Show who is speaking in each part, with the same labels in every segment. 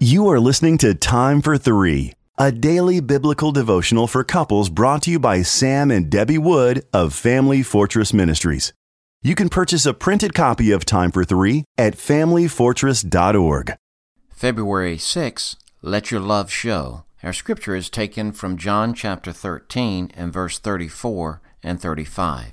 Speaker 1: You are listening to Time for Three, a daily biblical devotional for couples brought to you by Sam and Debbie Wood of Family Fortress Ministries. You can purchase a printed copy of Time for Three at FamilyFortress.org.
Speaker 2: February 6, Let Your Love Show. Our scripture is taken from John chapter 13 and verse 34 and 35.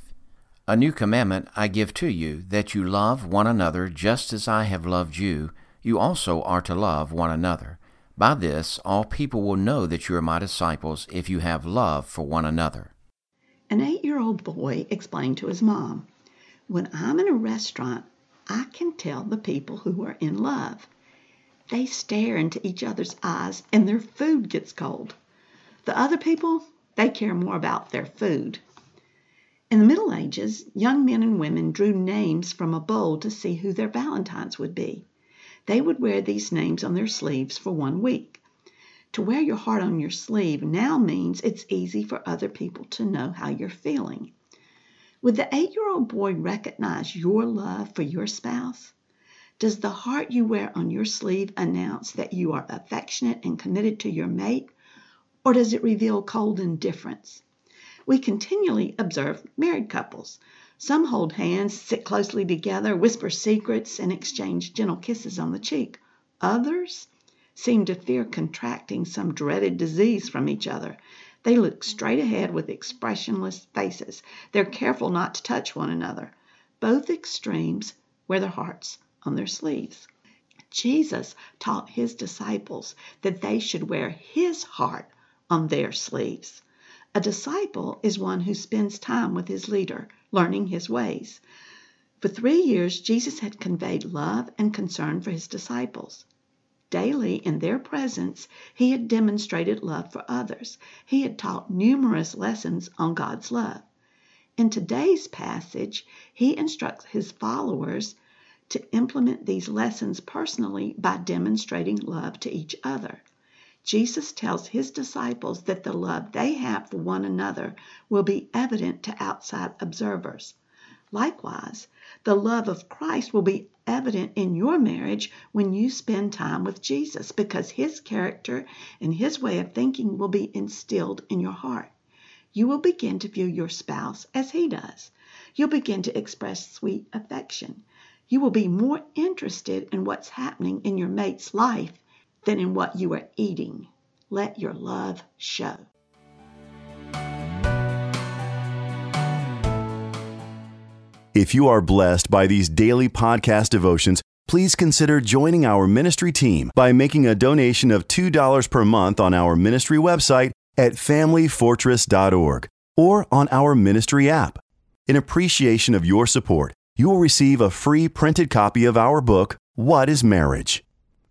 Speaker 2: A new commandment I give to you, that you love one another just as I have loved you you also are to love one another. By this, all people will know that you are my disciples if you have love for one another.
Speaker 3: An eight year old boy explained to his mom, When I'm in a restaurant, I can tell the people who are in love. They stare into each other's eyes and their food gets cold. The other people, they care more about their food. In the Middle Ages, young men and women drew names from a bowl to see who their Valentines would be. They would wear these names on their sleeves for one week. To wear your heart on your sleeve now means it's easy for other people to know how you're feeling. Would the eight year old boy recognize your love for your spouse? Does the heart you wear on your sleeve announce that you are affectionate and committed to your mate, or does it reveal cold indifference? We continually observe married couples. Some hold hands, sit closely together, whisper secrets, and exchange gentle kisses on the cheek. Others seem to fear contracting some dreaded disease from each other. They look straight ahead with expressionless faces. They're careful not to touch one another. Both extremes wear their hearts on their sleeves. Jesus taught his disciples that they should wear his heart on their sleeves. A disciple is one who spends time with his leader, learning his ways. For three years, Jesus had conveyed love and concern for his disciples. Daily, in their presence, he had demonstrated love for others. He had taught numerous lessons on God's love. In today's passage, he instructs his followers to implement these lessons personally by demonstrating love to each other. Jesus tells his disciples that the love they have for one another will be evident to outside observers. Likewise, the love of Christ will be evident in your marriage when you spend time with Jesus because his character and his way of thinking will be instilled in your heart. You will begin to view your spouse as he does. You'll begin to express sweet affection. You will be more interested in what's happening in your mate's life than in what you are eating. Let your love show.
Speaker 1: If you are blessed by these daily podcast devotions, please consider joining our ministry team by making a donation of $2 per month on our ministry website at familyfortress.org or on our ministry app. In appreciation of your support, you will receive a free printed copy of our book, What is Marriage?